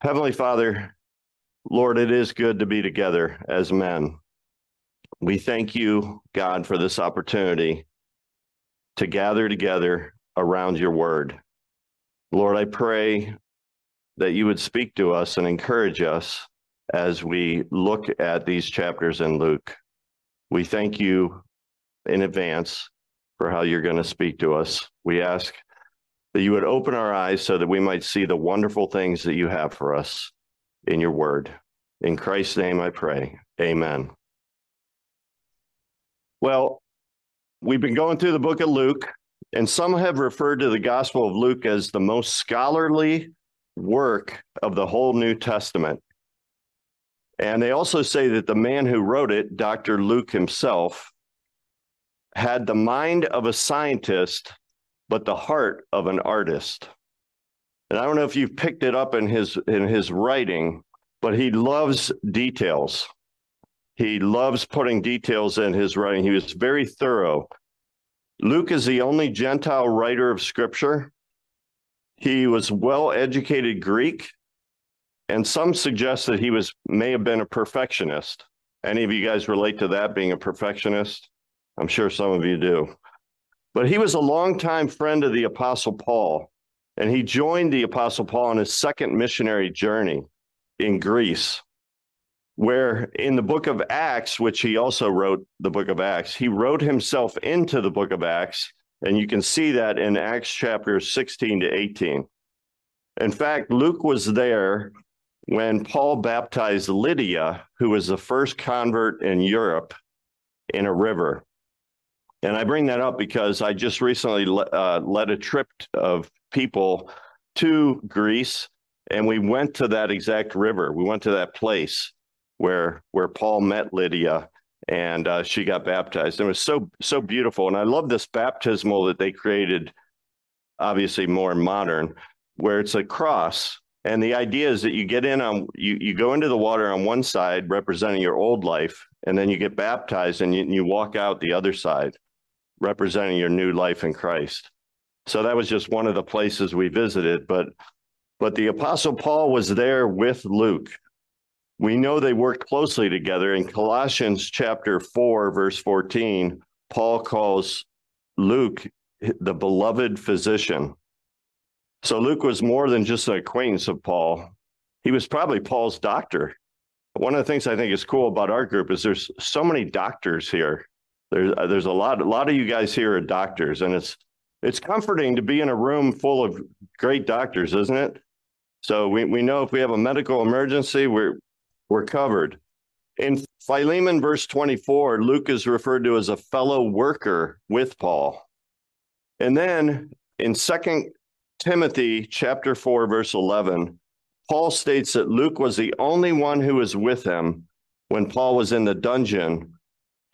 Heavenly Father, Lord, it is good to be together as men. We thank you, God, for this opportunity to gather together around your word. Lord, I pray that you would speak to us and encourage us as we look at these chapters in Luke. We thank you in advance for how you're going to speak to us. We ask that you would open our eyes so that we might see the wonderful things that you have for us in your word. In Christ's name I pray. Amen. Well, we've been going through the book of Luke, and some have referred to the Gospel of Luke as the most scholarly work of the whole New Testament. And they also say that the man who wrote it, Dr. Luke himself, had the mind of a scientist, but the heart of an artist. And I don't know if you've picked it up in his in his writing, but he loves details. He loves putting details in his writing. He was very thorough. Luke is the only Gentile writer of scripture. He was well educated Greek, and some suggest that he was may have been a perfectionist. Any of you guys relate to that being a perfectionist? I'm sure some of you do. But he was a longtime friend of the Apostle Paul, and he joined the Apostle Paul on his second missionary journey in Greece where in the book of Acts, which he also wrote the book of Acts, he wrote himself into the book of Acts. And you can see that in Acts chapters 16 to 18. In fact, Luke was there when Paul baptized Lydia, who was the first convert in Europe, in a river. And I bring that up because I just recently uh, led a trip of people to Greece, and we went to that exact river. We went to that place where where Paul met Lydia and uh, she got baptized. And it was so so beautiful, and I love this baptismal that they created, obviously more modern, where it's a cross. And the idea is that you get in on you you go into the water on one side representing your old life, and then you get baptized and you, you walk out the other side, representing your new life in Christ. So that was just one of the places we visited, but but the apostle Paul was there with Luke we know they worked closely together. In Colossians chapter 4, verse 14, Paul calls Luke the beloved physician. So Luke was more than just an acquaintance of Paul. He was probably Paul's doctor. One of the things I think is cool about our group is there's so many doctors here. There's uh, there's a lot a lot of you guys here are doctors, and it's it's comforting to be in a room full of great doctors, isn't it? So we, we know if we have a medical emergency, we're we're covered. In Philemon, verse 24, Luke is referred to as a fellow worker with Paul. And then in Second Timothy chapter 4, verse 11, Paul states that Luke was the only one who was with him when Paul was in the dungeon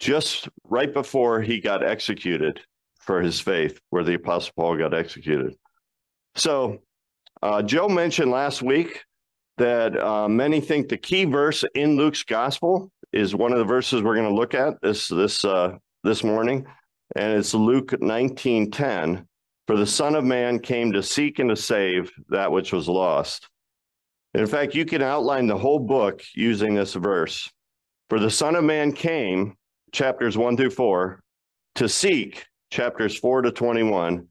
just right before he got executed for his faith, where the Apostle Paul got executed. So, uh, Joe mentioned last week that uh, many think the key verse in Luke's gospel is one of the verses we're going to look at this this uh, this morning, and it's Luke 19:10. For the Son of Man came to seek and to save that which was lost. In fact, you can outline the whole book using this verse. For the Son of Man came, chapters 1 through 4, to seek, chapters 4 to 21,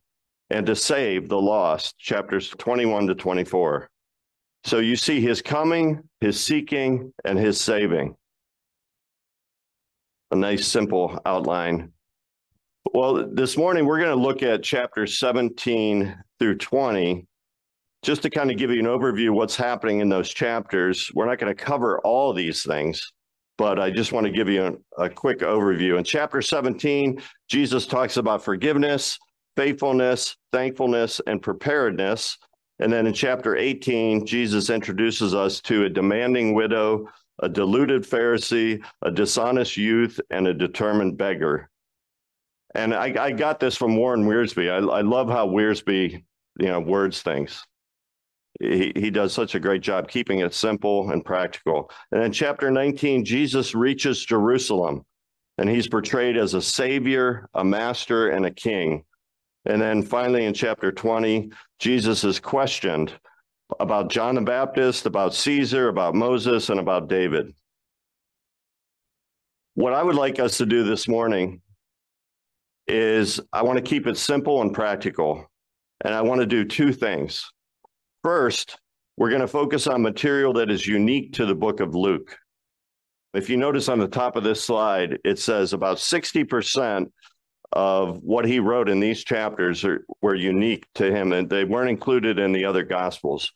and to save the lost, chapters 21 to 24. So you see his coming, his seeking, and his saving. A nice, simple outline. Well, this morning we're going to look at chapters 17 through 20, just to kind of give you an overview of what's happening in those chapters. We're not going to cover all these things, but I just want to give you a, a quick overview. In chapter 17, Jesus talks about forgiveness, faithfulness, thankfulness, and preparedness. And then in chapter 18, Jesus introduces us to a demanding widow, a deluded Pharisee, a dishonest youth, and a determined beggar. And I, I got this from Warren Wiersbe. I, I love how Wiersbe, you know, words things. He, he does such a great job keeping it simple and practical. And in chapter 19, Jesus reaches Jerusalem and he's portrayed as a savior, a master, and a king. And then finally in chapter 20, Jesus is questioned about John the Baptist, about Caesar, about Moses, and about David. What I would like us to do this morning is I want to keep it simple and practical. And I want to do two things. First, we're going to focus on material that is unique to the book of Luke. If you notice on the top of this slide, it says about 60% of what he wrote in these chapters are, were unique to him and they weren't included in the other gospels.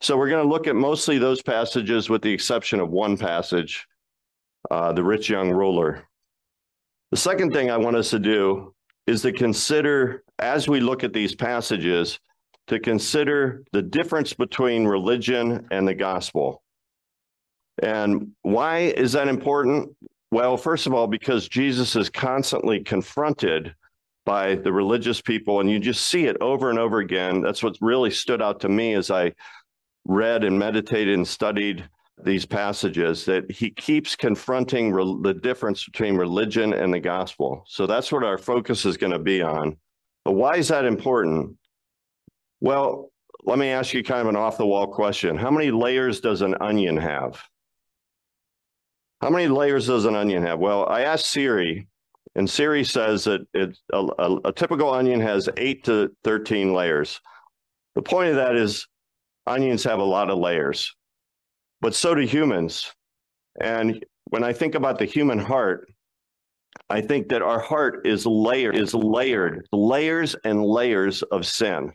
So we're going to look at mostly those passages with the exception of one passage, uh, the rich young ruler. The second thing I want us to do is to consider, as we look at these passages, to consider the difference between religion and the gospel. And why is that important? Well, first of all, because Jesus is constantly confronted by the religious people, and you just see it over and over again. That's what really stood out to me as I read and meditated and studied these passages that he keeps confronting re- the difference between religion and the gospel. So that's what our focus is going to be on. But why is that important? Well, let me ask you kind of an off the wall question. How many layers does an onion have? How many layers does an onion have? Well, I asked Siri, and Siri says that it, a, a, a typical onion has eight to 13 layers. The point of that is onions have a lot of layers, but so do humans. And when I think about the human heart, I think that our heart is layered, is layered, layers and layers of sin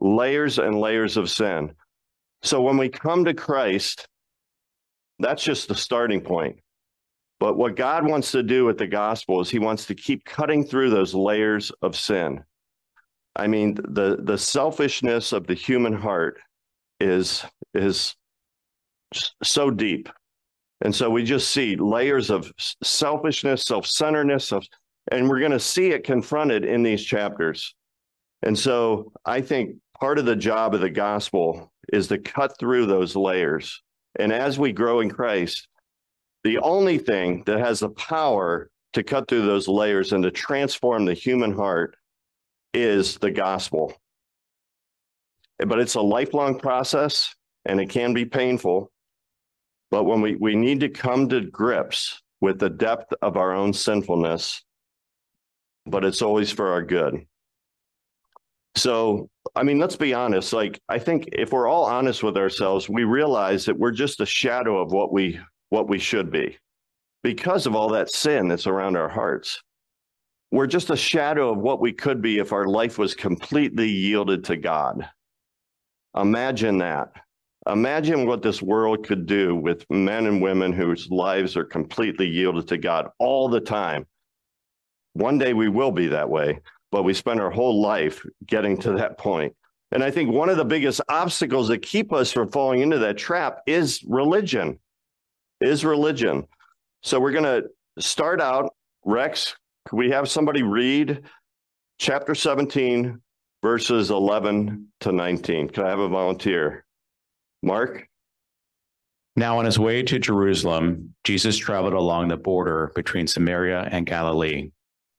layers and layers of sin. So when we come to Christ, that's just the starting point. But what God wants to do with the gospel is he wants to keep cutting through those layers of sin. I mean, the the selfishness of the human heart is is so deep. And so we just see layers of selfishness, self-centeredness, of, and we're going to see it confronted in these chapters. And so I think part of the job of the gospel is to cut through those layers. And as we grow in Christ, the only thing that has the power to cut through those layers and to transform the human heart is the gospel. But it's a lifelong process and it can be painful. But when we, we need to come to grips with the depth of our own sinfulness, but it's always for our good. So, I mean, let's be honest. Like, I think if we're all honest with ourselves, we realize that we're just a shadow of what we what we should be because of all that sin that's around our hearts. We're just a shadow of what we could be if our life was completely yielded to God. Imagine that. Imagine what this world could do with men and women whose lives are completely yielded to God all the time. One day we will be that way but we spend our whole life getting to that point. And I think one of the biggest obstacles that keep us from falling into that trap is religion. Is religion. So we're going to start out. Rex, could we have somebody read chapter 17, verses 11 to 19? Can I have a volunteer? Mark? Now, on his way to Jerusalem, Jesus traveled along the border between Samaria and Galilee.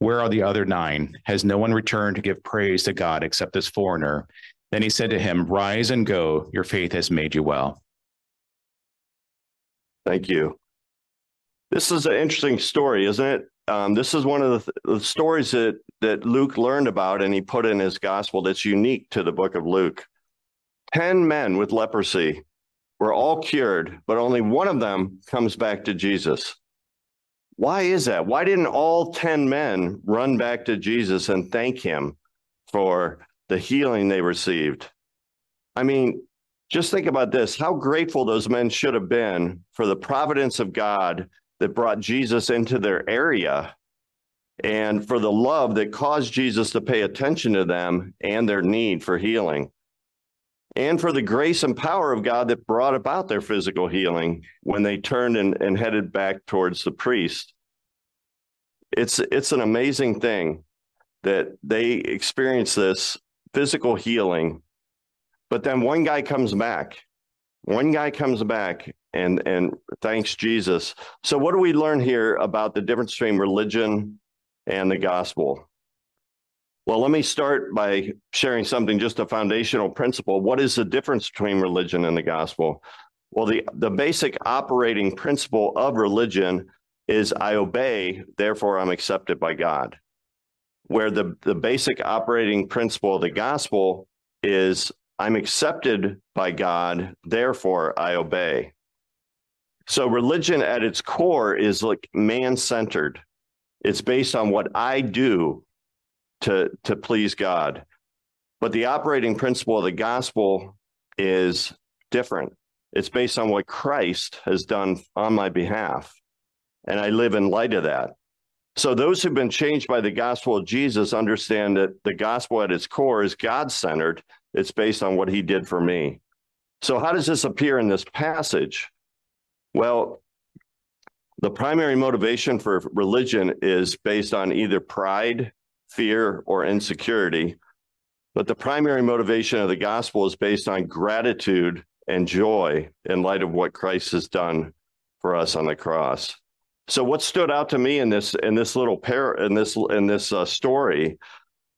Where are the other nine? Has no one returned to give praise to God except this foreigner? Then he said to him, Rise and go, your faith has made you well. Thank you. This is an interesting story, isn't it? Um, this is one of the, th- the stories that, that Luke learned about and he put in his gospel that's unique to the book of Luke. 10 men with leprosy. were all cured, but only one of them comes back to Jesus. Why is that? Why didn't all 10 men run back to Jesus and thank him for the healing they received? I mean, just think about this how grateful those men should have been for the providence of God that brought Jesus into their area and for the love that caused Jesus to pay attention to them and their need for healing, and for the grace and power of God that brought about their physical healing when they turned and, and headed back towards the priest. It's, it's an amazing thing that they experience this physical healing, but then one guy comes back. One guy comes back and and thanks Jesus. So what do we learn here about the difference between religion and the gospel? Well, let me start by sharing something, just a foundational principle. What is the difference between religion and the gospel? Well, the, the basic operating principle of religion is I obey, therefore I'm accepted by God. Where the, the basic operating principle of the gospel is I'm accepted by God, therefore I obey. So religion at its core is like man centered. It's based on what I do to, to please God. But the operating principle of the gospel is different. It's based on what Christ has done on my behalf. And I live in light of that. So those who've been changed by the gospel of Jesus understand that the gospel at its core is God centered. It's based on what he did for me. So, how does this appear in this passage? Well, the primary motivation for religion is based on either pride, fear, or insecurity. But the primary motivation of the gospel is based on gratitude and joy in light of what Christ has done for us on the cross. So, what stood out to me in this in this little pair in this in this uh, story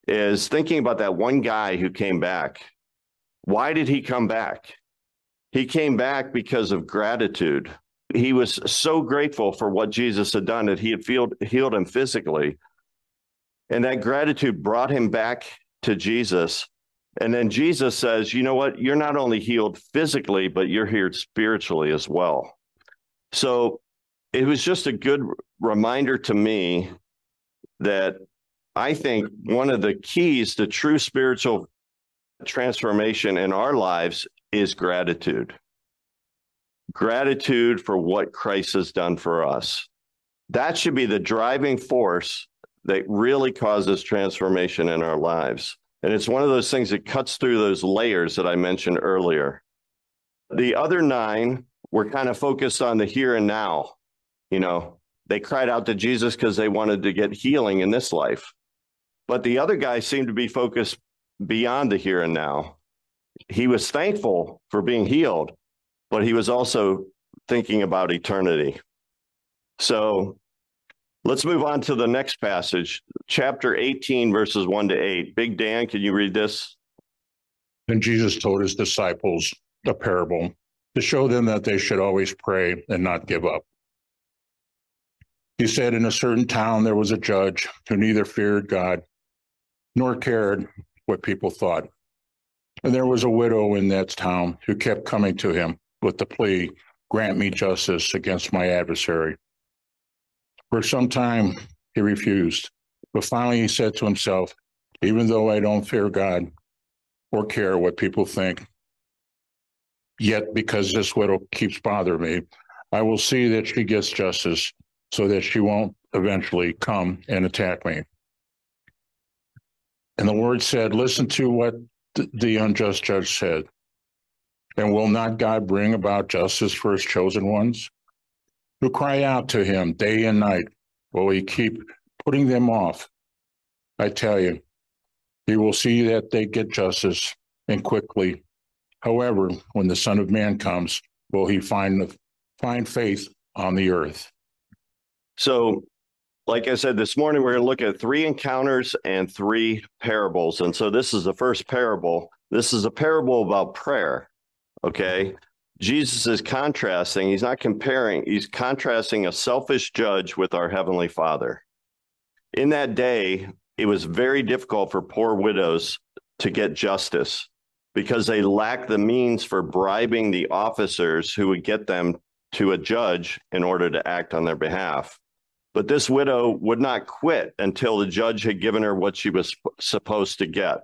is thinking about that one guy who came back. Why did he come back? He came back because of gratitude he was so grateful for what Jesus had done that he had healed, healed him physically. And that gratitude brought him back to Jesus. And then Jesus says, You know what? You're not only healed physically, but you're healed spiritually as well. So it was just a good reminder to me that I think one of the keys to true spiritual transformation in our lives is gratitude gratitude for what Christ has done for us. That should be the driving force that really causes transformation in our lives. And it's one of those things that cuts through those layers that I mentioned earlier. The other nine were kind of focused on the here and now. You know, they cried out to Jesus because they wanted to get healing in this life. But the other guy seemed to be focused beyond the here and now. He was thankful for being healed, but he was also thinking about eternity. So let's move on to the next passage, chapter 18, verses 1 to 8. Big Dan, can you read this? Then Jesus told his disciples a parable to show them that they should always pray and not give up. He said, In a certain town there was a judge who neither feared God nor cared what people thought. And there was a widow in that town who kept coming to him with the plea, grant me justice against my adversary. For some time, he refused. But finally, he said to himself, even though I don't fear God or care what people think, yet because this widow keeps bothering me, I will see that she gets justice so that she won't eventually come and attack me. And the Lord said, Listen to what the unjust judge said. And will not God bring about justice for his chosen ones? Who cry out to him day and night, will he keep putting them off? I tell you, he will see that they get justice and quickly. However, when the Son of Man comes, will he find find faith on the earth? So, like I said this morning, we're going to look at three encounters and three parables. And so, this is the first parable. This is a parable about prayer. Okay. Jesus is contrasting, he's not comparing, he's contrasting a selfish judge with our Heavenly Father. In that day, it was very difficult for poor widows to get justice. because they lacked the means for bribing the officers who would get them to a judge in order to act on their behalf. But this widow would not quit until the judge had given her what she was supposed to get.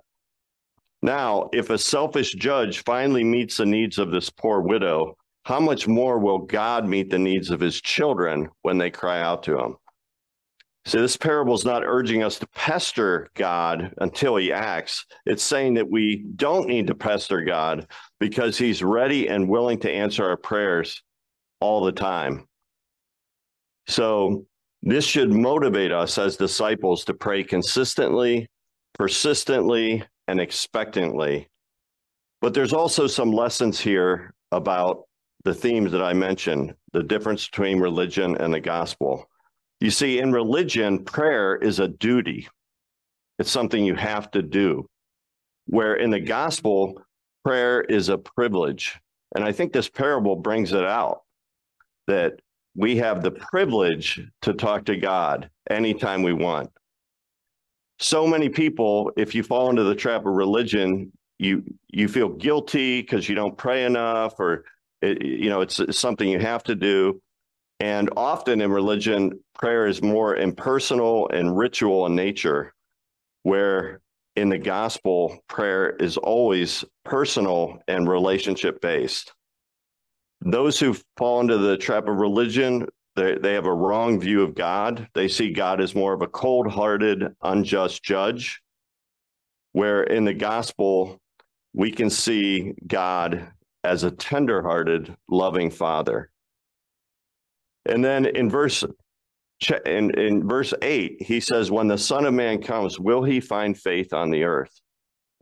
Now, if a selfish judge finally meets the needs of this poor widow, how much more will God meet the needs of his children when they cry out to him? So, this parable is not urging us to pester God until he acts. It's saying that we don't need to pester God because he's ready and willing to answer our prayers all the time. So, this should motivate us as disciples to pray consistently, persistently, and expectantly. But there's also some lessons here about the themes that I mentioned the difference between religion and the gospel. You see, in religion, prayer is a duty, it's something you have to do. Where in the gospel, prayer is a privilege. And I think this parable brings it out that we have the privilege to talk to God anytime we want. So many people, if you fall into the trap of religion, you you feel guilty because you don't pray enough, or it, you know it's, it's something you have to do. And often in religion, prayer is more impersonal and ritual in nature, where in the gospel, prayer is always personal and relationship based. Those who fall into the trap of religion, they, they have a wrong view of God. They see God as more of a cold hearted, unjust judge, where in the gospel, we can see God as a tender hearted, loving father. And then in verse in, in verse 8, he says, When the Son of Man comes, will he find faith on the earth?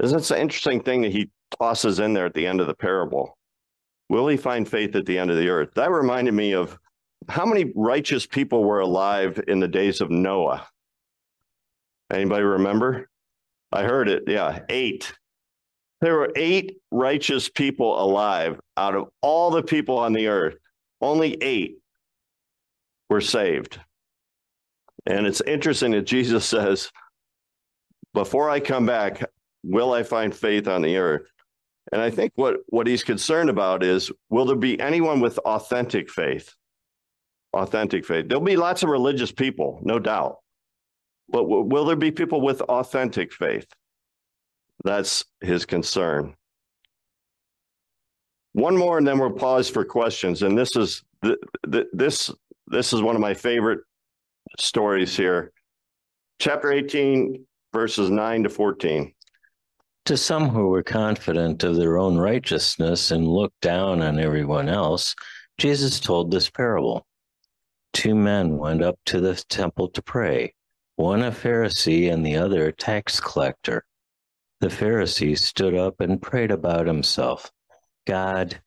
Isn't it an interesting thing that he tosses in there at the end of the parable? Will he find faith at the end of the earth? That reminded me of how many righteous people were alive in the days of Noah? Anybody remember? I heard it. Yeah, eight. There were eight righteous people alive out of all the people on the earth. Only eight were saved. And it's interesting that Jesus says, Before I come back, will I find faith on the earth? And I think what, what he's concerned about is will there be anyone with authentic faith? Authentic faith. There'll be lots of religious people, no doubt. But w- will there be people with authentic faith? That's his concern. One more, and then we'll pause for questions. And this is th- th- this this is one of my favorite stories here. Chapter 18, verses 9 to 14. To some who were confident of their own righteousness and looked down on everyone else, Jesus told this parable. Two men went up to the temple to pray, one a Pharisee and the other a tax collector. The Pharisee stood up and prayed about himself God,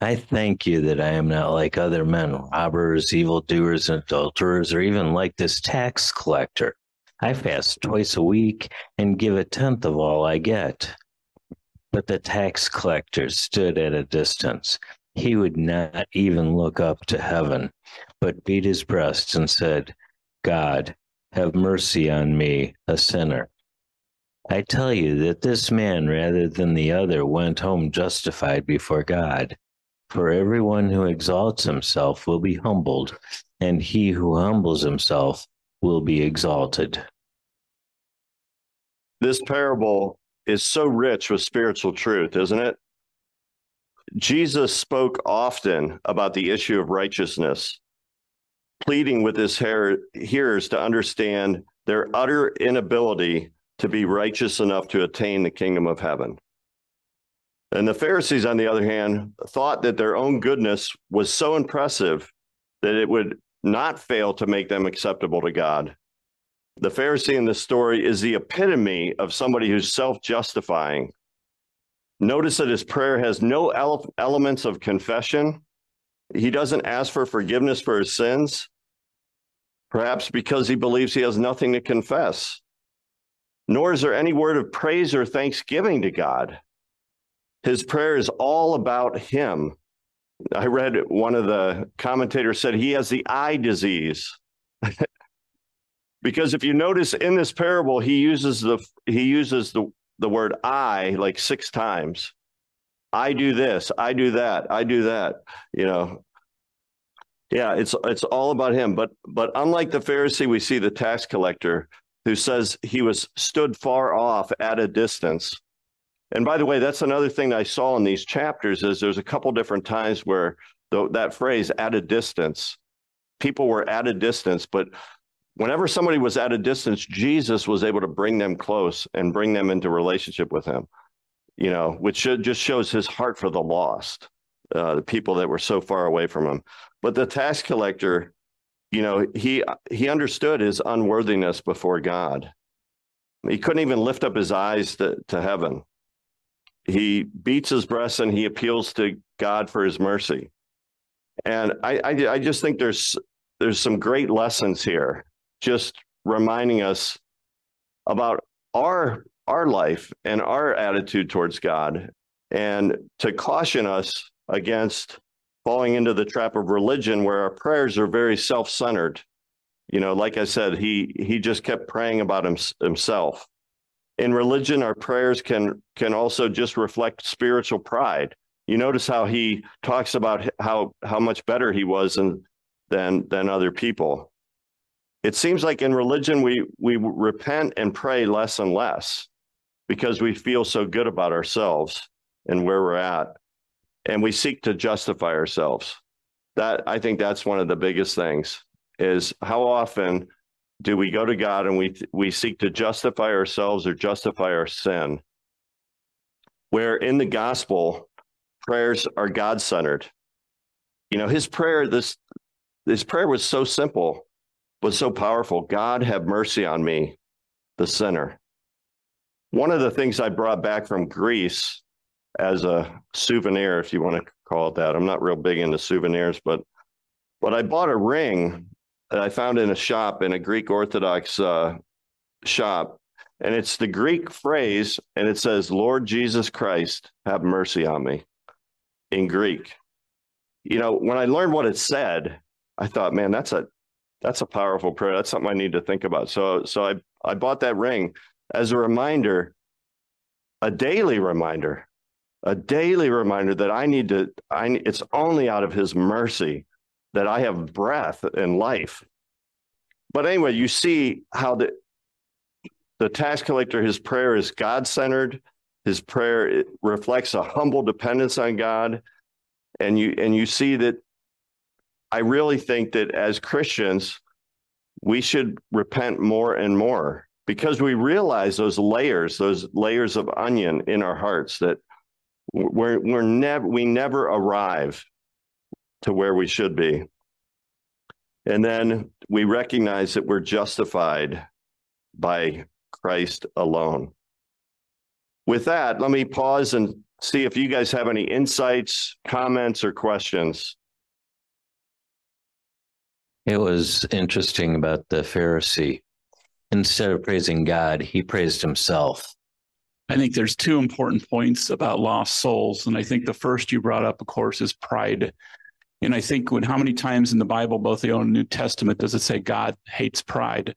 I thank you that I am not like other men, robbers, evildoers, adulterers, or even like this tax collector. I fast twice a week and give a tenth of all I get. But the tax collector stood at a distance. He would not even look up to heaven, but beat his breast and said, God, have mercy on me, a sinner. I tell you that this man, rather than the other, went home justified before God. For everyone who exalts himself will be humbled, and he who humbles himself will be exalted. This parable is so rich with spiritual truth, isn't it? Jesus spoke often about the issue of righteousness, pleading with his hearers to understand their utter inability to be righteous enough to attain the kingdom of heaven. And the Pharisees, on the other hand, thought that their own goodness was so impressive that it would not fail to make them acceptable to God. The Pharisee in this story is the epitome of somebody who's self justifying. Notice that his prayer has no ele- elements of confession. He doesn't ask for forgiveness for his sins, perhaps because he believes he has nothing to confess. Nor is there any word of praise or thanksgiving to God. His prayer is all about him. I read one of the commentators said he has the I disease. because if you notice in this parable, he uses the he uses the the word I like six times. I do this, I do that, I do that, you know. Yeah, it's it's all about him. But but unlike the Pharisee, we see the tax collector who says he was stood far off at a distance. And by the way, that's another thing I saw in these chapters is there's a couple different times where the, that phrase at a distance, people were at a distance, but whenever somebody was at a distance, Jesus was able to bring them close and bring them into relationship with him, you know, which should, just shows his heart for the lost, uh, the people that were so far away from him. But the tax collector, you know, he he understood his unworthiness before God. He couldn't even lift up his eyes to, to heaven. He beats his breast and he appeals to God for his mercy. And I, I, I just think there's there's some great lessons here just reminding us about our our life and our attitude towards God and to caution us against falling into the trap of religion where our prayers are very self-centered. You know like i said he he just kept praying about him, himself. In religion our prayers can can also just reflect spiritual pride. You notice how he talks about how how much better he was than than than other people. It seems like in religion we we repent and pray less and less because we feel so good about ourselves and where we're at and we seek to justify ourselves that i think that's one of the biggest things is how often do we go to god and we we seek to justify ourselves or justify our sin where in the gospel prayers are god centered you know his prayer this his prayer was so simple was so powerful. God, have mercy on me, the sinner. One of the things I brought back from Greece as a souvenir, if you want to call it that, I'm not real big into souvenirs, but but I bought a ring that I found in a shop in a Greek Orthodox uh, shop, and it's the Greek phrase, and it says, "Lord Jesus Christ, have mercy on me," in Greek. You know, when I learned what it said, I thought, man, that's a that's a powerful prayer. That's something I need to think about. So so I I bought that ring as a reminder, a daily reminder, a daily reminder that I need to I it's only out of his mercy that I have breath and life. But anyway, you see how the the tax collector his prayer is God-centered. His prayer reflects a humble dependence on God and you and you see that I really think that as Christians, we should repent more and more because we realize those layers, those layers of onion in our hearts that we're we're never we never arrive to where we should be. And then we recognize that we're justified by Christ alone. With that, let me pause and see if you guys have any insights, comments, or questions. It was interesting about the Pharisee. Instead of praising God, he praised himself. I think there's two important points about lost souls. And I think the first you brought up, of course, is pride. And I think when how many times in the Bible, both the Old and New Testament, does it say God hates pride?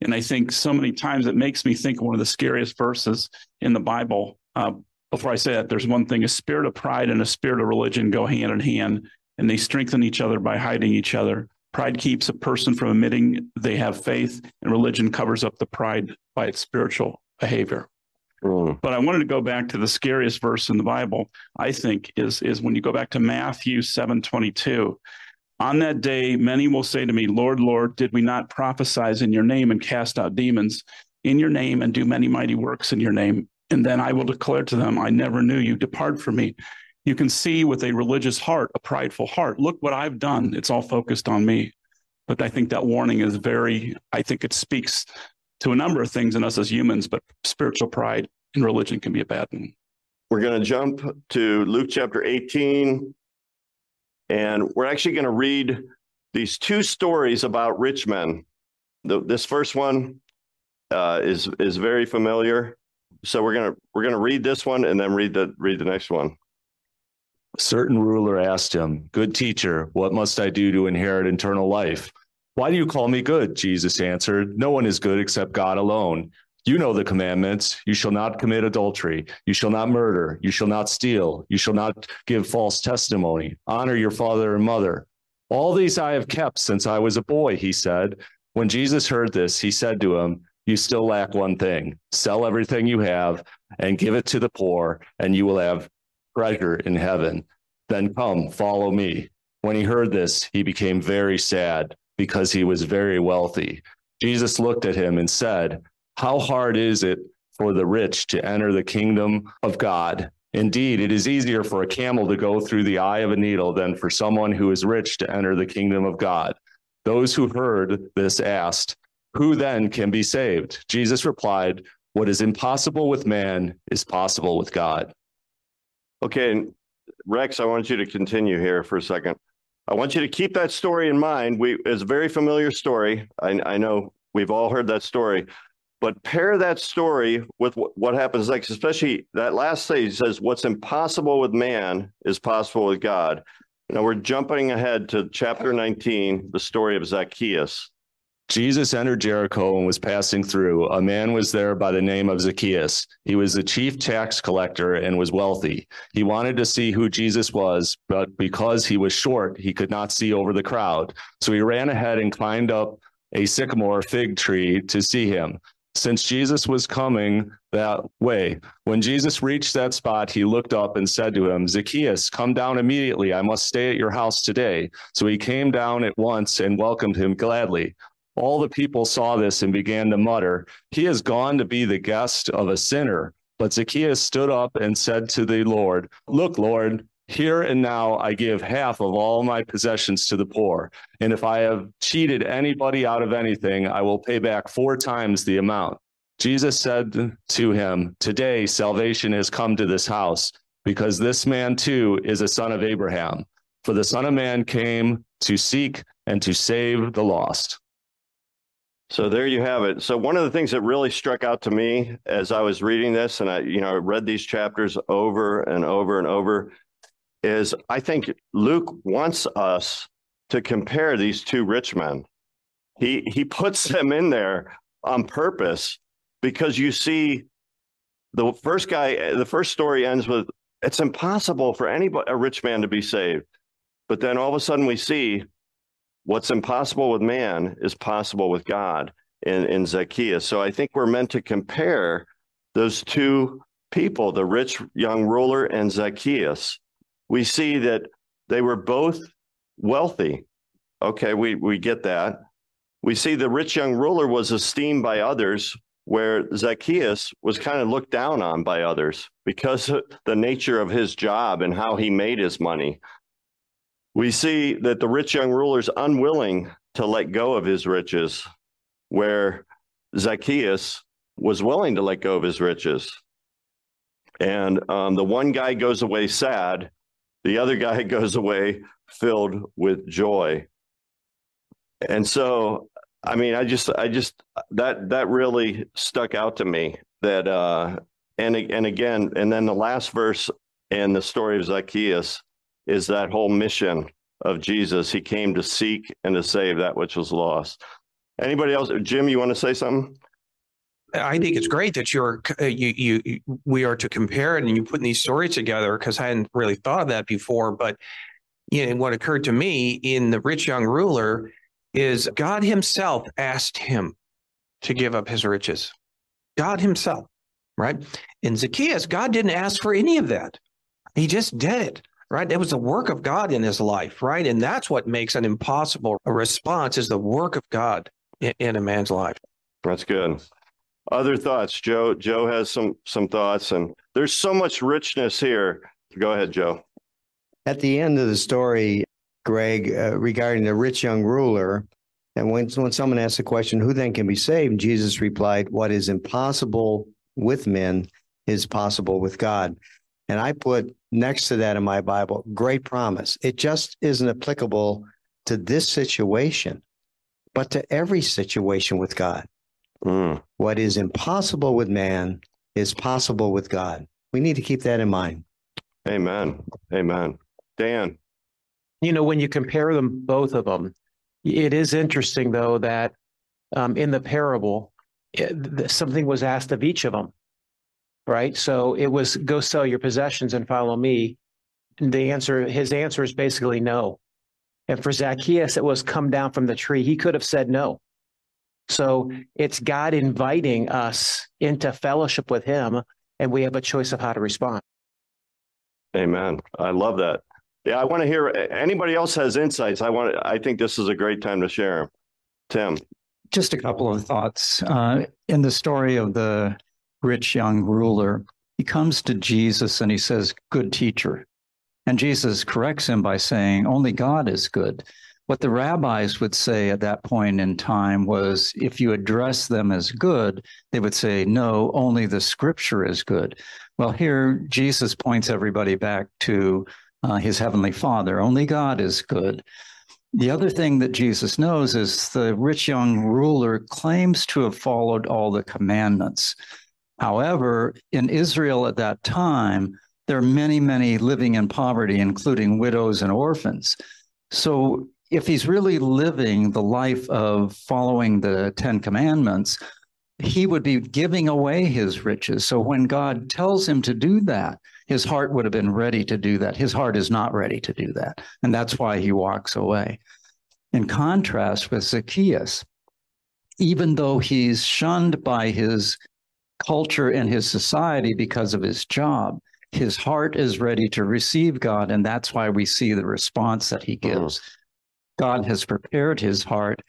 And I think so many times it makes me think of one of the scariest verses in the Bible. Uh, before I say that, there's one thing a spirit of pride and a spirit of religion go hand in hand, and they strengthen each other by hiding each other. Pride keeps a person from admitting they have faith, and religion covers up the pride by its spiritual behavior. Mm. But I wanted to go back to the scariest verse in the Bible, I think, is, is when you go back to Matthew 7 22. On that day, many will say to me, Lord, Lord, did we not prophesy in your name and cast out demons in your name and do many mighty works in your name? And then I will declare to them, I never knew you. Depart from me, you can see with a religious heart, a prideful heart, look what I've done. It's all focused on me. But I think that warning is very, I think it speaks to a number of things in us as humans, but spiritual pride in religion can be a bad one. We're going to jump to Luke chapter 18, and we're actually going to read these two stories about rich men. The, this first one uh, is is very familiar, so we're gonna we're gonna read this one and then read the read the next one. A certain ruler asked him, Good teacher, what must I do to inherit eternal life? Why do you call me good? Jesus answered, No one is good except God alone. You know the commandments. You shall not commit adultery. You shall not murder. You shall not steal. You shall not give false testimony. Honor your father and mother. All these I have kept since I was a boy, he said. When Jesus heard this, he said to him, You still lack one thing. Sell everything you have and give it to the poor, and you will have treasure in heaven. Then come, follow me. When he heard this, he became very sad because he was very wealthy. Jesus looked at him and said, How hard is it for the rich to enter the kingdom of God? Indeed, it is easier for a camel to go through the eye of a needle than for someone who is rich to enter the kingdom of God. Those who heard this asked, Who then can be saved? Jesus replied, What is impossible with man is possible with God. Okay, Rex, I want you to continue here for a second. I want you to keep that story in mind. We it's a very familiar story. I, I know we've all heard that story, but pair that story with what, happens next, especially that last stage says, What's impossible with man is possible with God. Now we're jumping ahead to chapter 19, the story of Zacchaeus. Jesus entered Jericho and was passing through. A man was there by the name of Zacchaeus. He was the chief tax collector and was wealthy. He wanted to see who Jesus was, but because he was short, he could not see over the crowd. So he ran ahead and climbed up a sycamore fig tree to see him. Since Jesus was coming that way, when Jesus reached that spot, he looked up and said to him, Zacchaeus, come down immediately. I must stay at your house today. So he came down at once and welcomed him gladly. All the people saw this and began to mutter, He has gone to be the guest of a sinner. But Zacchaeus stood up and said to the Lord, Look, Lord, here and now I give half of all my possessions to the poor. And if I have cheated anybody out of anything, I will pay back four times the amount. Jesus said to him, Today salvation has come to this house, because this man too is a son of Abraham. For the Son of Man came to seek and to save the lost. So there you have it. So one of the things that really struck out to me as I was reading this, and I, you know, read these chapters over and over and over, is I think Luke wants us to compare these two rich men. He he puts them in there on purpose because you see the first guy, the first story ends with it's impossible for any a rich man to be saved. But then all of a sudden we see what's impossible with man is possible with God in, in Zacchaeus. So I think we're meant to compare those two people, the rich young ruler and Zacchaeus. We see that they were both wealthy. Okay, we, we get that. We see the rich young ruler was esteemed by others, where Zacchaeus was kind of looked down on by others because of the nature of his job and how he made his money. We see that the rich young ruler is unwilling to let go of his riches, where Zacchaeus was willing to let go of his riches. And um, the one guy goes away sad, the other guy goes away filled with joy. And so, I mean, I just, I just, that, that really stuck out to me that, uh, and, and again, and then the last verse in the story of Zacchaeus, is that whole mission of Jesus. He came to seek and to save that which was lost. Anybody else? Jim, you want to say something? I think it's great that you're uh, you you we are to compare it and you putting these stories together because I hadn't really thought of that before. But you know what occurred to me in the rich young ruler is God Himself asked him to give up his riches. God Himself, right? In Zacchaeus, God didn't ask for any of that. He just did it right? It was the work of God in his life, right? And that's what makes an impossible response is the work of God in, in a man's life. That's good. Other thoughts, Joe? Joe has some some thoughts, and there's so much richness here. Go ahead, Joe. At the end of the story, Greg, uh, regarding the rich young ruler, and when when someone asks the question, "Who then can be saved?" Jesus replied, "What is impossible with men is possible with God." And I put next to that in my Bible, great promise. It just isn't applicable to this situation, but to every situation with God. Mm. What is impossible with man is possible with God. We need to keep that in mind. Amen. Amen. Dan. You know, when you compare them, both of them, it is interesting, though, that um, in the parable, it- something was asked of each of them. Right? So it was go sell your possessions and follow me. And the answer, his answer is basically no. And for Zacchaeus, it was come down from the tree. He could have said no. So it's God inviting us into fellowship with him, and we have a choice of how to respond. Amen. I love that. Yeah, I want to hear anybody else has insights. I want. I think this is a great time to share 'em. Tim. Just a couple of thoughts. Uh, in the story of the rich young ruler, he comes to Jesus and he says, Good teacher. And Jesus corrects him by saying, Only God is good. What the rabbis would say at that point in time was if you address them as good, they would say, No, only the scripture is good. Well, here Jesus points everybody back to uh, his heavenly father. Only God is good. The other thing that Jesus knows is the rich young ruler claims to have followed all the commandments. However, in Israel at that time, there are many, many living in poverty, including widows and orphans. So, if he's really living the life of following the Ten Commandments, he would be giving away his riches. So, when God tells him to do that, his heart would have been ready to do that. His heart is not ready to do that. And that's why he walks away. In contrast with Zacchaeus, even though he's shunned by his culture and his society because of his job, his heart is ready to receive God. And that's why we see the response that he mm-hmm. gives. God has prepared his heart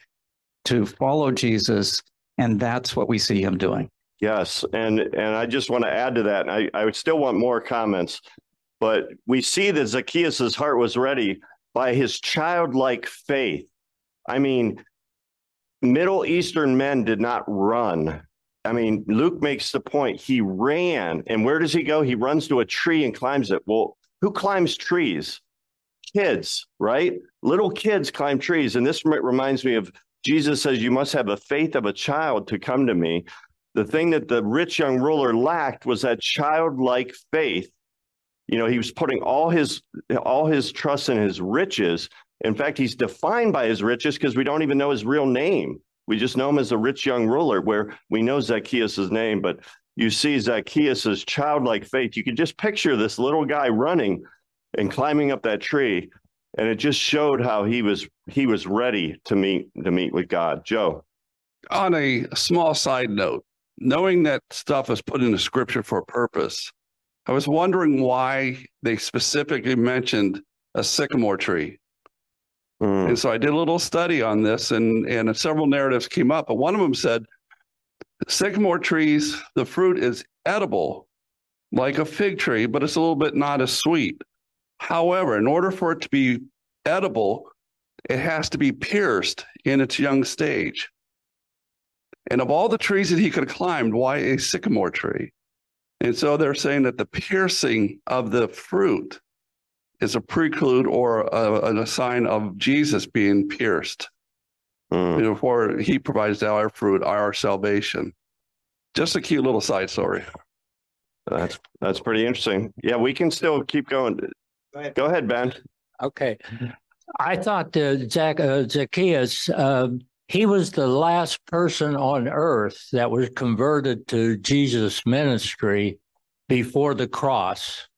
to follow Jesus. And that's what we see him doing. Yes, and and I just want to add to that. I I would still want more comments, but we see that Zacchaeus' heart was ready by his childlike faith. I mean, Middle Eastern men did not run. I mean, Luke makes the point. He ran, and where does he go? He runs to a tree and climbs it. Well, who climbs trees? Kids, right? Little kids climb trees, and this reminds me of Jesus says, "You must have a faith of a child to come to me." the thing that the rich young ruler lacked was that childlike faith you know he was putting all his all his trust in his riches in fact he's defined by his riches because we don't even know his real name we just know him as a rich young ruler where we know zacchaeus's name but you see zacchaeus's childlike faith. You can just picture this little guy running and climbing up that tree and it just showed how he was he was ready to meet to meet with god. Joe. On a small side note knowing that stuff is put into scripture for a purpose, I was wondering why they specifically mentioned a sycamore tree. Mm. And so I did a little study on this, and, and several narratives came up. But one of them said sycamore trees, the fruit is edible, like a fig tree, but it's a little bit not as sweet. However, in order for it to be edible, it has to be pierced in its young stage. And of all the trees that he could have climbed, why a sycamore tree? And so they're saying that the piercing of the fruit is a prelude or a, a sign of Jesus being pierced. Mm. Before he provides our fruit, our salvation. Just a cute little side story. That's that's pretty interesting. Yeah, we can still keep going. Go ahead, Go ahead Ben. Okay. I thought uh, Zac- uh, Zacchaeus, uh, he was the last person on earth that was converted to Jesus' ministry before the cross.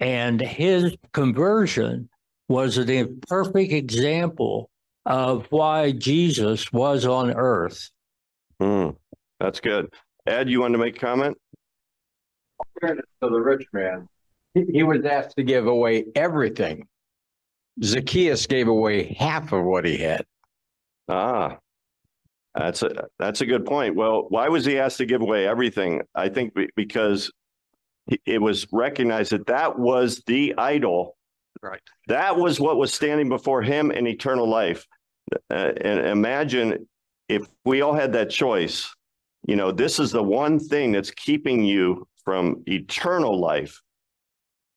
And his conversion was a perfect example of why Jesus was on earth. Mm, that's good. Ed, you want to make a comment? fairness to the rich man, he, he was asked to give away everything. Zacchaeus gave away half of what he had. Ah, that's a that's a good point. Well, why was he asked to give away everything? I think because he- it was recognized that that was the idol. Right. That was what was standing before him in eternal life. Uh, and imagine if we all had that choice. You know, this is the one thing that's keeping you from eternal life.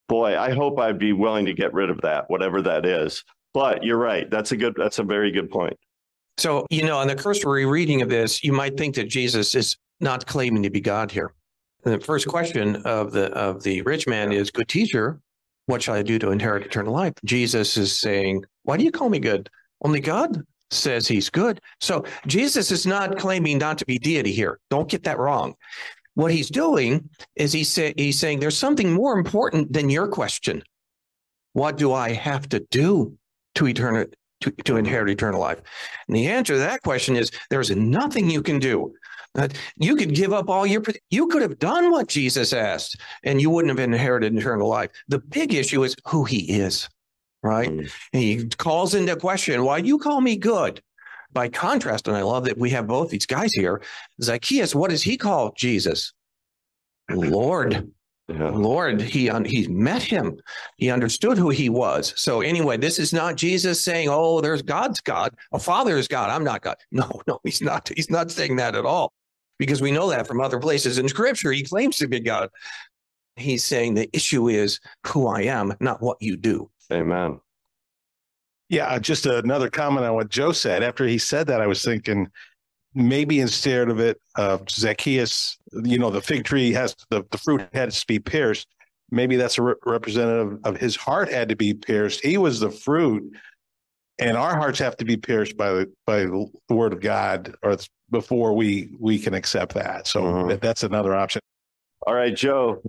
Boy, I hope I'd be willing to get rid of that, whatever that is. But you're right. That's a good. That's a very good point. So, you know, on the cursory reading of this, you might think that Jesus is not claiming to be God here. The first question of the of the rich man is, "Good teacher, what shall I do to inherit eternal life?" Jesus is saying, "Why do you call me good? Only God says he's good. So Jesus is not claiming not to be deity here. Don't get that wrong. What he's doing is he say, he's saying there's something more important than your question. What do I have to do to eternal to, to inherit eternal life? And the answer to that question is there's nothing you can do. You could give up all your you could have done what Jesus asked and you wouldn't have inherited eternal life. The big issue is who he is right? Mm. he calls into question, why do you call me good? By contrast, and I love that we have both these guys here, Zacchaeus, what does he call Jesus? Lord. Yeah. Lord, he he met him. He understood who he was. So anyway, this is not Jesus saying, "Oh, there's God's God, a Father is God. I'm not God." No, no, he's not. He's not saying that at all, because we know that from other places in Scripture. He claims to be God. He's saying the issue is who I am, not what you do. Amen. Yeah, just another comment on what Joe said. After he said that, I was thinking maybe instead of it, uh, Zacchaeus, you know, the fig tree has the, the fruit had to be pierced. Maybe that's a re- representative of his heart had to be pierced. He was the fruit, and our hearts have to be pierced by the by the word of God, or before we we can accept that. So mm-hmm. that's another option. All right, Joe.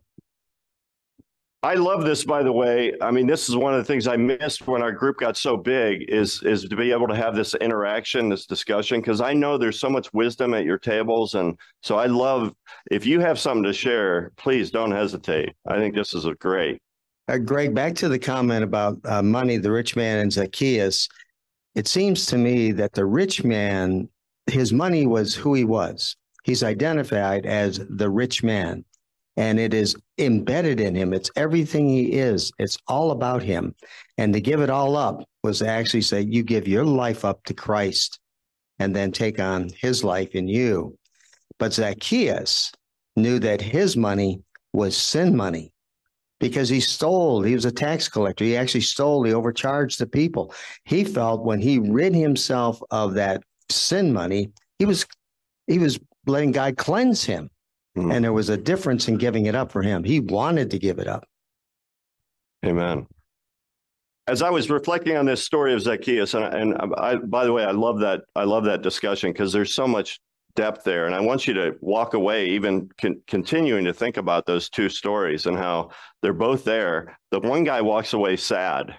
I love this, by the way. I mean, this is one of the things I missed when our group got so big is is to be able to have this interaction, this discussion, because I know there's so much wisdom at your tables, and so I love if you have something to share, please don't hesitate. I think this is a great. Uh, Greg, back to the comment about uh, money, the rich man and Zacchaeus. It seems to me that the rich man, his money was who he was. He's identified as the rich man and it is embedded in him. It's everything he is. It's all about him. And to give it all up was to actually say, you give your life up to Christ and then take on his life in you. But Zacchaeus knew that his money was sin money because he stole. He was a tax collector. He actually stole. He overcharged the people. He felt when he rid himself of that sin money, he was he was letting God cleanse him. Mm-hmm. And there was a difference in giving it up for him. He wanted to give it up. Amen. As I was reflecting on this story of Zacchaeus, and, and I, by the way, I love that. I love that discussion because there's so much depth there, and I want you to walk away, even con- continuing to think about those two stories and how they're both there. The one guy walks away sad.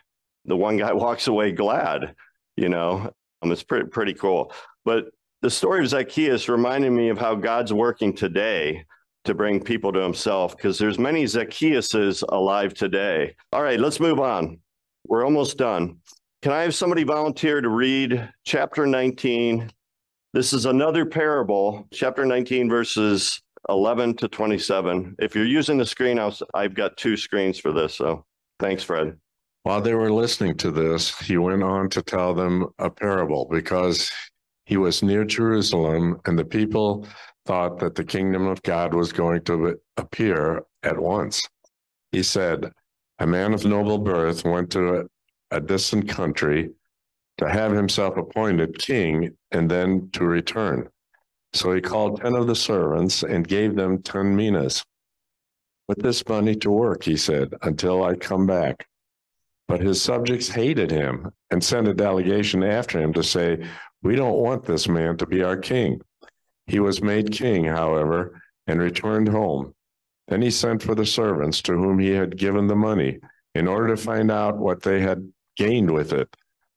The one guy walks away glad. You know, um, it's pretty pretty cool. But the story of Zacchaeus reminded me of how God's working today to bring people to himself because there's many Zacchaeuses alive today. All right, let's move on. We're almost done. Can I have somebody volunteer to read chapter 19? This is another parable, chapter 19, verses 11 to 27. If you're using the screen, i have got two screens for this. So thanks, Fred. While they were listening to this, he went on to tell them a parable because he was near Jerusalem, and the people thought that the kingdom of God was going to appear at once. He said, A man of noble birth went to a, a distant country to have himself appointed king and then to return. So he called 10 of the servants and gave them 10 minas. Put this money to work, he said, until I come back. But his subjects hated him and sent a delegation after him to say, we don't want this man to be our king. He was made king, however, and returned home. Then he sent for the servants to whom he had given the money in order to find out what they had gained with it.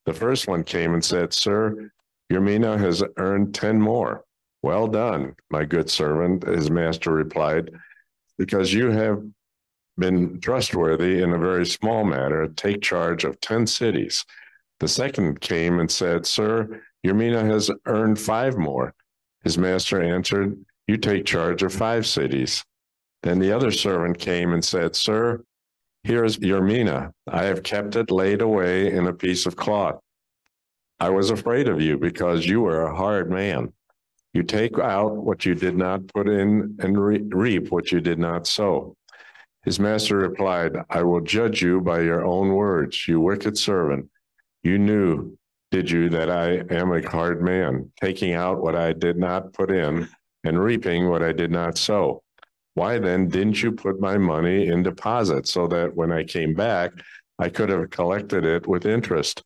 The first one came and said, Sir, your mina has earned 10 more. Well done, my good servant, his master replied, because you have been trustworthy in a very small matter. Take charge of 10 cities. The second came and said, Sir, your mina has earned five more. His master answered, You take charge of five cities. Then the other servant came and said, Sir, here is your mina. I have kept it laid away in a piece of cloth. I was afraid of you because you were a hard man. You take out what you did not put in and re- reap what you did not sow. His master replied, I will judge you by your own words, you wicked servant. You knew did you that I am a hard man, taking out what I did not put in and reaping what I did not sow? Why then didn't you put my money in deposit so that when I came back, I could have collected it with interest?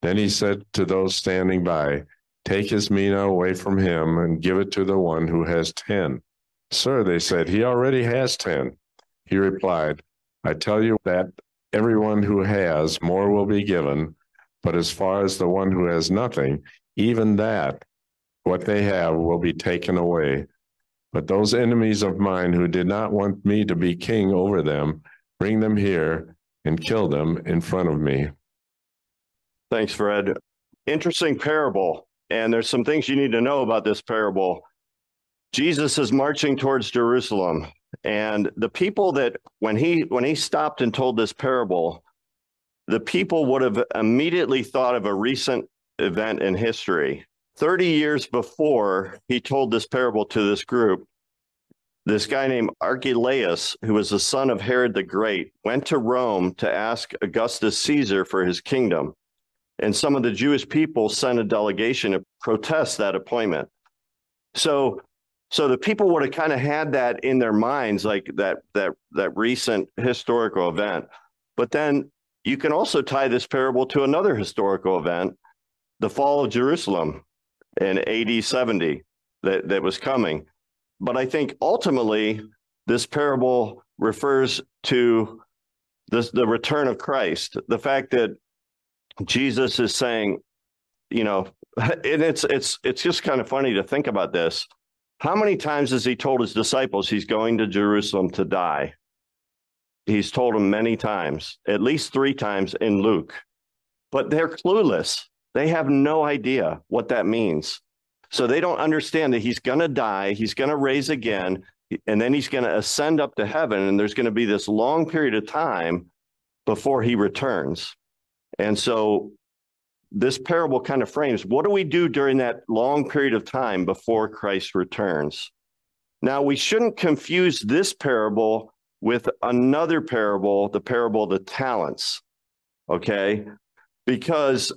Then he said to those standing by, Take his mina away from him and give it to the one who has ten. Sir, they said, he already has ten. He replied, I tell you that everyone who has, more will be given. But as far as the one who has nothing, even that, what they have, will be taken away. But those enemies of mine who did not want me to be king over them, bring them here and kill them in front of me. Thanks, Fred. Interesting parable. And there's some things you need to know about this parable. Jesus is marching towards Jerusalem, and the people that when he when he stopped and told this parable, the people would have immediately thought of a recent event in history. 30 years before he told this parable to this group, this guy named Archelaus, who was the son of Herod the Great, went to Rome to ask Augustus Caesar for his kingdom. And some of the Jewish people sent a delegation to protest that appointment. So so the people would have kind of had that in their minds, like that that that recent historical event. But then you can also tie this parable to another historical event, the fall of Jerusalem in AD 70 that, that was coming. But I think ultimately this parable refers to this, the return of Christ, the fact that Jesus is saying, you know, and it's it's it's just kind of funny to think about this. How many times has he told his disciples he's going to Jerusalem to die? He's told them many times, at least three times in Luke, but they're clueless. They have no idea what that means. So they don't understand that he's going to die, he's going to raise again, and then he's going to ascend up to heaven. And there's going to be this long period of time before he returns. And so this parable kind of frames what do we do during that long period of time before Christ returns? Now, we shouldn't confuse this parable with another parable, the parable of the talents, okay? Because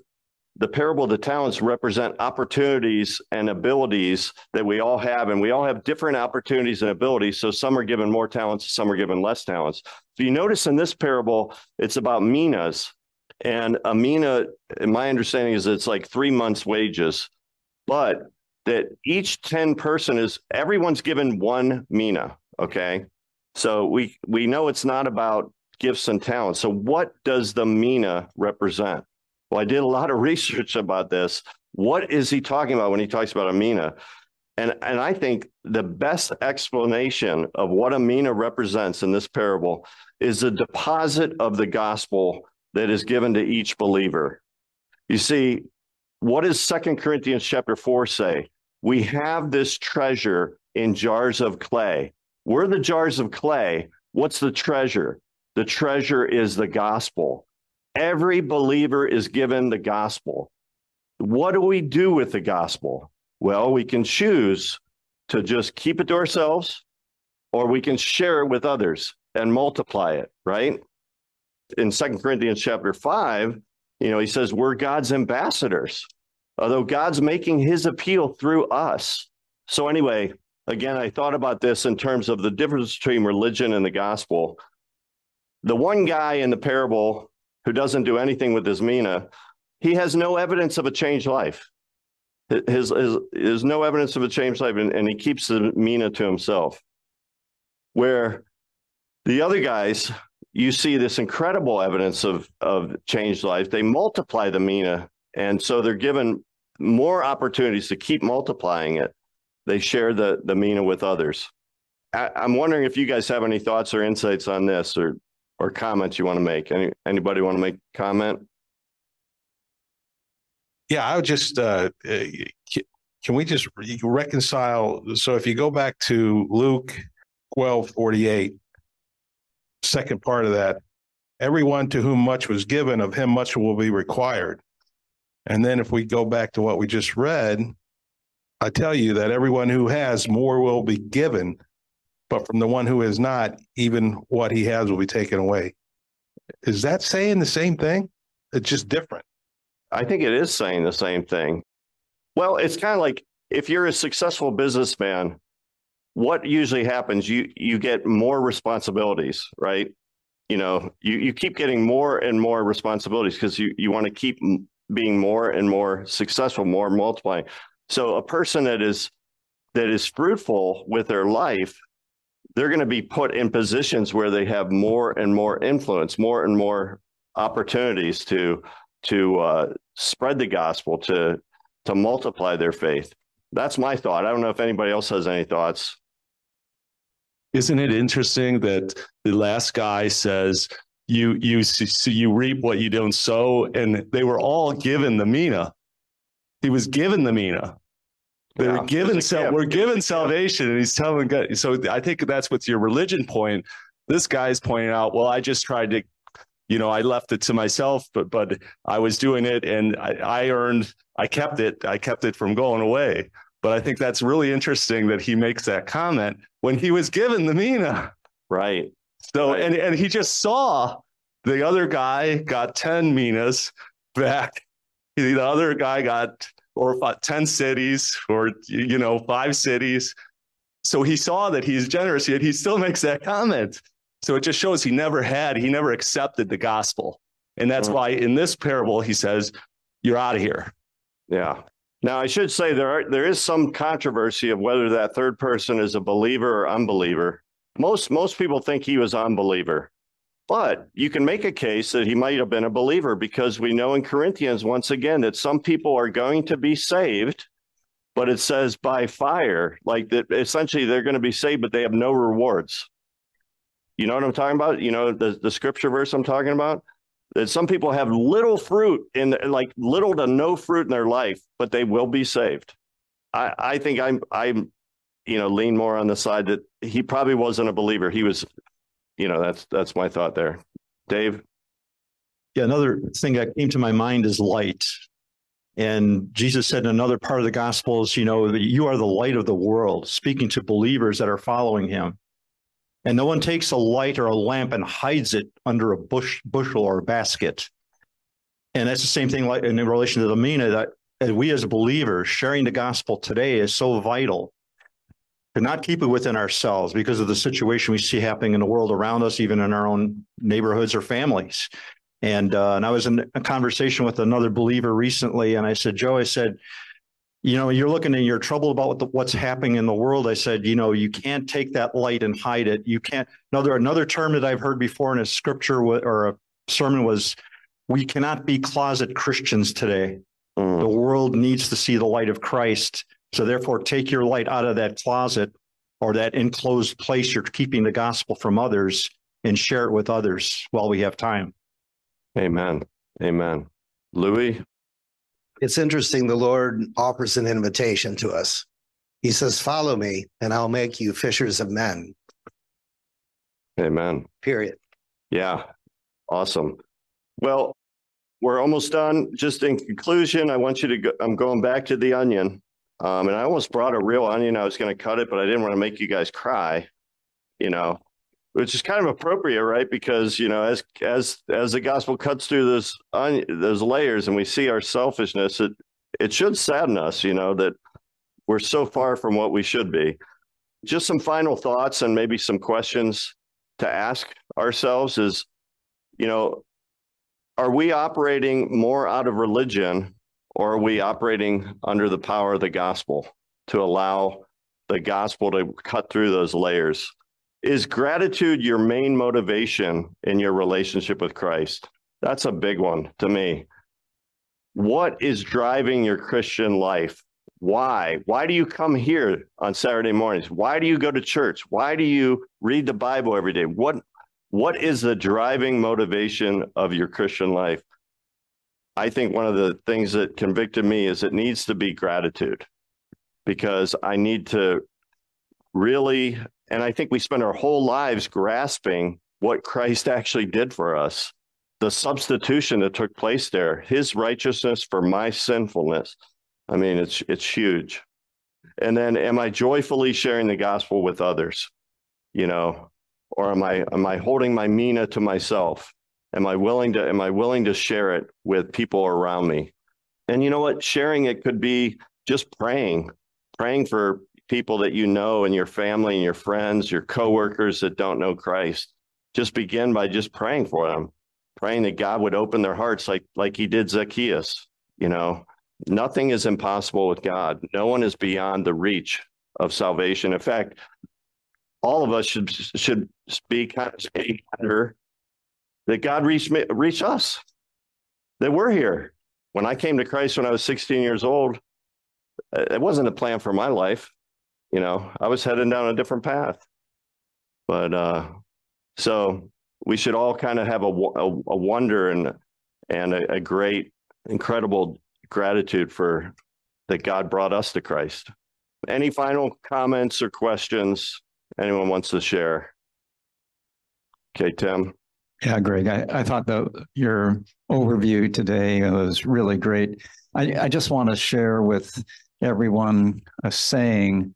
the parable of the talents represent opportunities and abilities that we all have, and we all have different opportunities and abilities. So some are given more talents, some are given less talents. So you notice in this parable, it's about minas, and a mina, my understanding is it's like three months' wages, but that each 10 person is everyone's given one mina. Okay. So we we know it's not about gifts and talents. So what does the mina represent? Well, I did a lot of research about this. What is he talking about when he talks about a mina? And, and I think the best explanation of what a mina represents in this parable is the deposit of the gospel that is given to each believer. You see, what does Second Corinthians chapter 4 say? We have this treasure in jars of clay. We're the jars of clay. What's the treasure? The treasure is the gospel. Every believer is given the gospel. What do we do with the gospel? Well, we can choose to just keep it to ourselves, or we can share it with others and multiply it, right? in Second Corinthians chapter five, you know, he says we're God's ambassadors, although God's making his appeal through us. So anyway, again, I thought about this in terms of the difference between religion and the gospel. The one guy in the parable who doesn't do anything with his mina, he has no evidence of a changed life. His, his, his no evidence of a changed life, and, and he keeps the mina to himself. Where the other guys you see this incredible evidence of of changed life. They multiply the mina, and so they're given more opportunities to keep multiplying it. They share the the mina with others. I, I'm wondering if you guys have any thoughts or insights on this, or or comments you want to make. Any anybody want to make comment? Yeah, I would just uh, uh can we just reconcile? So if you go back to Luke twelve forty eight second part of that everyone to whom much was given, of him much will be required. And then if we go back to what we just read, I tell you that everyone who has more will be given, but from the one who is not, even what he has will be taken away. Is that saying the same thing? It's just different. I think it is saying the same thing. Well, it's kind of like if you're a successful businessman, what usually happens you you get more responsibilities right you know you you keep getting more and more responsibilities because you you want to keep being more and more successful, more multiplying. So a person that is that is fruitful with their life, they're going to be put in positions where they have more and more influence, more and more opportunities to to uh, spread the gospel, to to multiply their faith. That's my thought. I don't know if anybody else has any thoughts. Isn't it interesting that the last guy says you you you reap what you don't sow, and they were all given the mina. He was given the mina. They yeah, were given sal- we're given salvation, and he's telling God. So I think that's what's your religion point. This guy's pointing out. Well, I just tried to, you know, I left it to myself, but but I was doing it, and I, I earned. I kept it. I kept it from going away. But I think that's really interesting that he makes that comment when he was given the mina. Right. So right. and and he just saw the other guy got 10 minas back. The other guy got or 10 cities or you know, five cities. So he saw that he's generous, yet he still makes that comment. So it just shows he never had, he never accepted the gospel. And that's mm-hmm. why in this parable he says, You're out of here. Yeah. Now I should say there are, there is some controversy of whether that third person is a believer or unbeliever. Most most people think he was unbeliever. But you can make a case that he might have been a believer because we know in Corinthians once again that some people are going to be saved, but it says by fire, like that essentially they're going to be saved, but they have no rewards. You know what I'm talking about? You know the, the scripture verse I'm talking about? That some people have little fruit in like little to no fruit in their life, but they will be saved. I, I think I'm I'm you know lean more on the side that he probably wasn't a believer. He was you know that's that's my thought there. Dave? Yeah another thing that came to my mind is light. And jesus said in another part of the gospels you know you are the light of the world speaking to believers that are following him. And no one takes a light or a lamp and hides it under a bush bushel or a basket. And that's the same thing like in relation to the mina that we as believers sharing the gospel today is so vital to not keep it within ourselves because of the situation we see happening in the world around us, even in our own neighborhoods or families. And uh, and I was in a conversation with another believer recently, and I said, Joe, I said, you know, you're looking and you're troubled about what the, what's happening in the world. I said, you know, you can't take that light and hide it. You can't. Another another term that I've heard before in a scripture or a sermon was, we cannot be closet Christians today. Mm. The world needs to see the light of Christ so therefore, take your light out of that closet or that enclosed place you're keeping the gospel from others and share it with others while we have time. Amen. Amen. Louis? It's interesting. The Lord offers an invitation to us. He says, Follow me, and I'll make you fishers of men. Amen. Period. Yeah. Awesome. Well, we're almost done. Just in conclusion, I want you to go, I'm going back to the onion. Um, and I almost brought a real onion. I was going to cut it, but I didn't want to make you guys cry, you know, which is kind of appropriate, right? Because, you know, as, as, as the gospel cuts through those, onion, those layers and we see our selfishness, it, it should sadden us, you know, that we're so far from what we should be. Just some final thoughts and maybe some questions to ask ourselves is, you know, are we operating more out of religion or are we operating under the power of the gospel to allow the gospel to cut through those layers? Is gratitude your main motivation in your relationship with Christ? That's a big one to me. What is driving your Christian life? Why? Why do you come here on Saturday mornings? Why do you go to church? Why do you read the Bible every day? What what is the driving motivation of your Christian life? I think one of the things that convicted me is it needs to be gratitude because I need to really, and I think we spend our whole lives grasping what Christ actually did for us, the substitution that took place there, his righteousness for my sinfulness. I mean, it's it's huge. And then am I joyfully sharing the gospel with others? You know, or am I am I holding my mina to myself? Am i willing to am i willing to share it with people around me and you know what sharing it could be just praying praying for people that you know and your family and your friends your coworkers that don't know christ just begin by just praying for them praying that god would open their hearts like like he did zacchaeus You know, nothing is impossible with God. No one is beyond the reach of salvation. In fact, all of us should should be kind of under that God reached me, reached us. That we're here. When I came to Christ when I was 16 years old, it wasn't a plan for my life. You know, I was heading down a different path. But uh, so we should all kind of have a, a, a wonder and and a, a great, incredible gratitude for that God brought us to Christ. Any final comments or questions anyone wants to share? Okay, Tim. Yeah, Greg, I, I thought that your overview today was really great. I, I just want to share with everyone a saying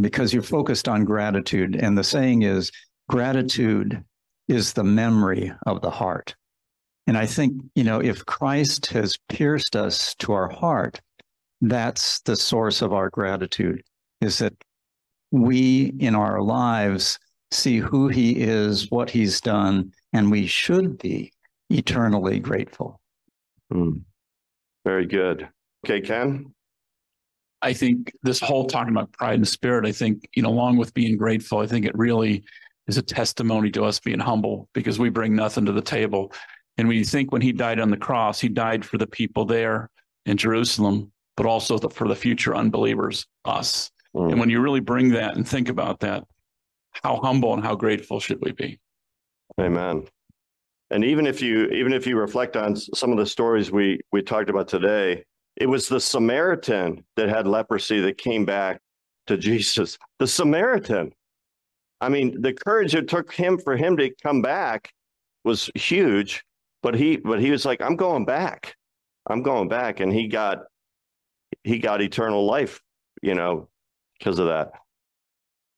because you're focused on gratitude. And the saying is gratitude is the memory of the heart. And I think, you know, if Christ has pierced us to our heart, that's the source of our gratitude, is that we in our lives see who he is, what he's done, and we should be eternally grateful. Hmm. Very good. Okay, Ken? I think this whole talking about pride and spirit, I think, you know, along with being grateful, I think it really is a testimony to us being humble because we bring nothing to the table. And when you think when he died on the cross, he died for the people there in Jerusalem, but also the, for the future unbelievers, us. Mm. And when you really bring that and think about that, how humble and how grateful should we be? Amen. And even if you even if you reflect on some of the stories we we talked about today, it was the Samaritan that had leprosy that came back to Jesus. The Samaritan. I mean, the courage it took him for him to come back was huge, but he but he was like, I'm going back. I'm going back. And he got he got eternal life, you know, because of that.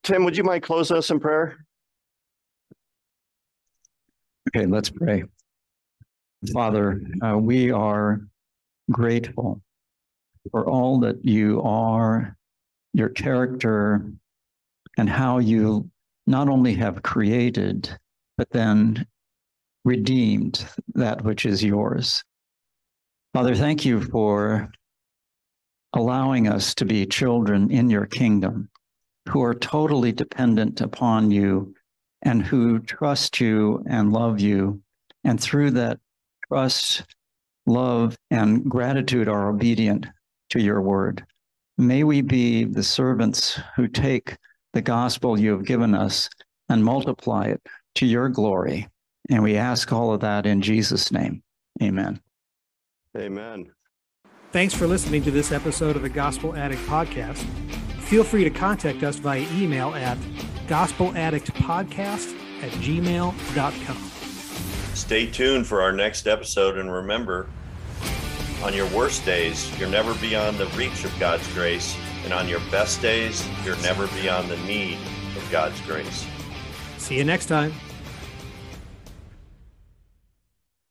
Tim, would you mind close us in prayer? Okay, let's pray. Father, uh, we are grateful for all that you are, your character, and how you not only have created, but then redeemed that which is yours. Father, thank you for allowing us to be children in your kingdom who are totally dependent upon you and who trust you and love you. And through that trust, love, and gratitude are obedient to your word. May we be the servants who take the gospel you have given us and multiply it to your glory. And we ask all of that in Jesus' name. Amen. Amen. Thanks for listening to this episode of the Gospel Addict Podcast. Feel free to contact us via email at gospeladdictpodcast at gmail.com. Stay tuned for our next episode and remember, on your worst days, you're never beyond the reach of God's grace, and on your best days, you're never beyond the need of God's grace. See you next time.